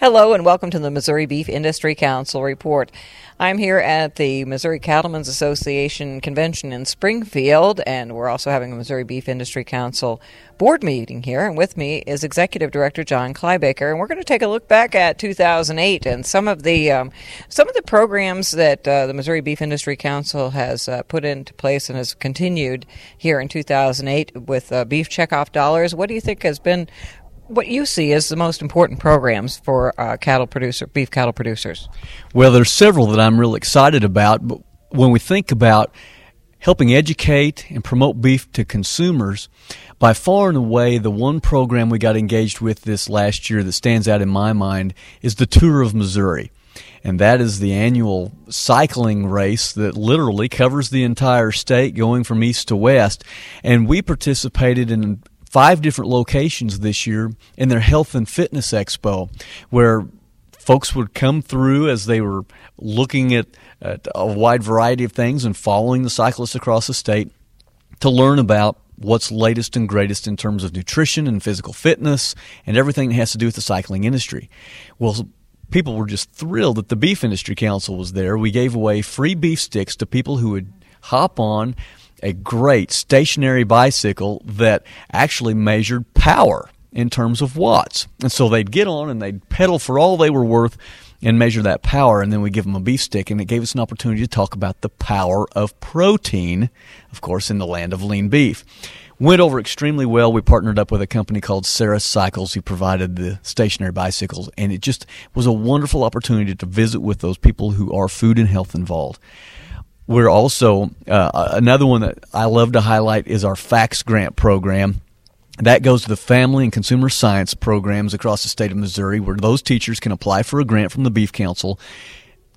Hello and welcome to the Missouri Beef Industry Council report. I'm here at the Missouri Cattlemen's Association convention in Springfield, and we're also having a Missouri Beef Industry Council board meeting here. And with me is Executive Director John Kleiboeker, and we're going to take a look back at 2008 and some of the um, some of the programs that uh, the Missouri Beef Industry Council has uh, put into place and has continued here in 2008 with uh, beef checkoff dollars. What do you think has been what you see as the most important programs for uh, cattle producer, beef cattle producers? Well, there's several that I'm really excited about. But when we think about helping educate and promote beef to consumers, by far and away, the one program we got engaged with this last year that stands out in my mind is the Tour of Missouri. And that is the annual cycling race that literally covers the entire state going from east to west. And we participated in five different locations this year in their health and fitness expo where folks would come through as they were looking at, at, a wide variety of things and following the cyclists across the state to learn about what's latest and greatest in terms of nutrition and physical fitness and everything that has to do with the cycling industry. Well, people were just thrilled that the Beef Industry Council was there. We gave away free beef sticks to people who would hop on a great stationary bicycle that actually measured power in terms of watts. And so they'd get on and they'd pedal for all they were worth and measure that power, and then we give them a beef stick, and it gave us an opportunity to talk about the power of protein, of course, in the land of lean beef. Went over extremely well. We partnered up with a company called Sarah Cycles who provided the stationary bicycles, and it just was a wonderful opportunity to visit with those people who are food and health involved. We're also uh, another one that I love to highlight is our FACS grant program. That goes to the family and consumer science programs across the state of Missouri, where those teachers can apply for a grant from the Beef Council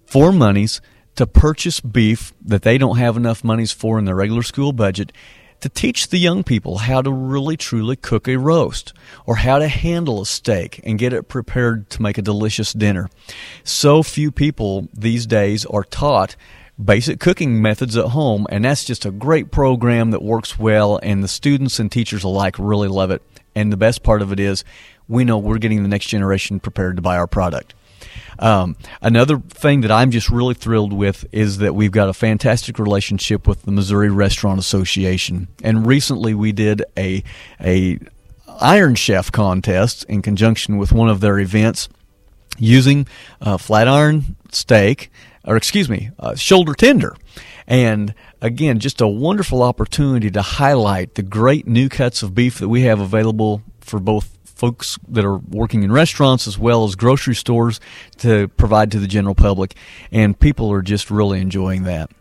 for monies to purchase beef that they don't have enough monies for in their regular school budget to teach the young people how to really truly cook a roast or how to handle a steak and get it prepared to make a delicious dinner. So few people these days are taught basic cooking methods at home, and that's just a great program that works well, and the students and teachers alike really love it. And the best part of it is, we know we're getting the next generation prepared to buy our product. Um, another thing that I'm just really thrilled with is that we've got a fantastic relationship with the Missouri Restaurant Association, and recently we did a a Iron Chef contest in conjunction with one of their events using uh, flat iron steak or excuse me, uh, shoulder tender. And again, just a wonderful opportunity to highlight the great new cuts of beef that we have available for both folks that are working in restaurants as well as grocery stores to provide to the general public. And people are just really enjoying that.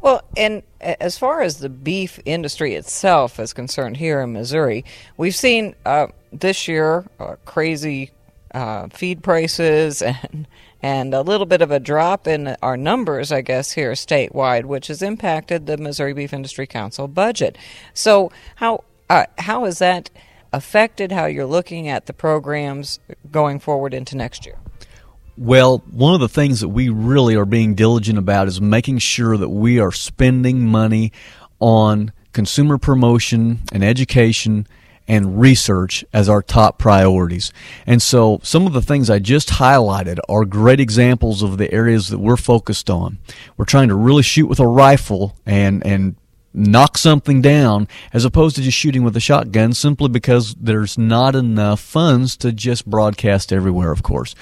Well, and as far as the beef industry itself is concerned here in Missouri, we've seen uh, this year uh, crazy uh, feed prices and and a little bit of a drop in our numbers, I guess, here statewide, which has impacted the Missouri Beef Industry Council budget. So, how uh, how has that affected how you're looking at the programs going forward into next year? Well, one of the things that we really are being diligent about is making sure that we are spending money on consumer promotion and education and research as our top priorities. And so some of the things I just highlighted are great examples of the areas that we're focused on. We're trying to really shoot with a rifle and, and knock something down as opposed to just shooting with a shotgun simply because there's not enough funds to just broadcast everywhere, of course.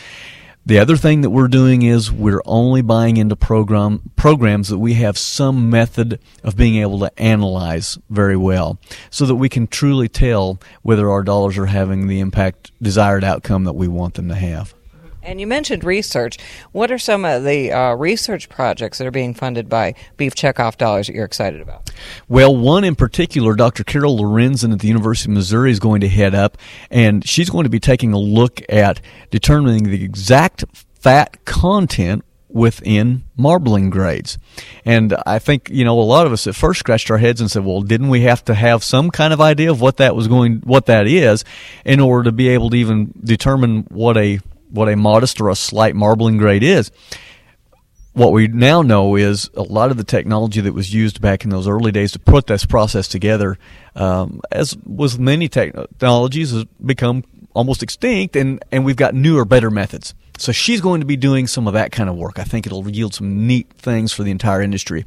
The other thing that we're doing is we're only buying into program programs that we have some method of being able to analyze very well so that we can truly tell whether our dollars are having the impact desired outcome that we want them to have. And you mentioned research. What are some of the uh, research projects that are being funded by Beef Checkoff dollars that you're excited about? Well, one in particular, Dr. Carol Lorenzen at the University of Missouri is going to head up, and she's going to be taking a look at determining the exact fat content within marbling grades. And I think, you know, a lot of us at first scratched our heads and said, well, didn't we have to have some kind of idea of what that was going, what that is in order to be able to even determine what a what a modest or a slight marbling grade is. What we now know is a lot of the technology that was used back in those early days to put this process together, um, as with many technologies, has become almost extinct, and, and we've got newer, better methods. So she's going to be doing some of that kind of work. I think it'll yield some neat things for the entire industry.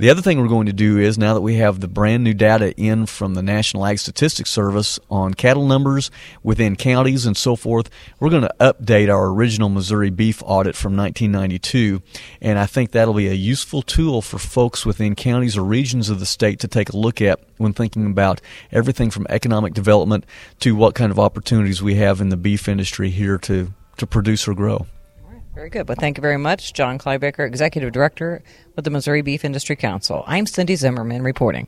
The other thing we're going to do is now that we have the brand new data in from the National Ag Statistics Service on cattle numbers within counties and so forth, we're going to update our original Missouri beef audit from 1992. And I think that'll be a useful tool for folks within counties or regions of the state to take a look at when thinking about everything from economic development to what kind of opportunities we have in the beef industry here to, to produce or grow. Very good. Well, thank you very much, John Kleiboeker, Executive Director with the Missouri Beef Industry Council. I'm Cindy Zimmerman reporting.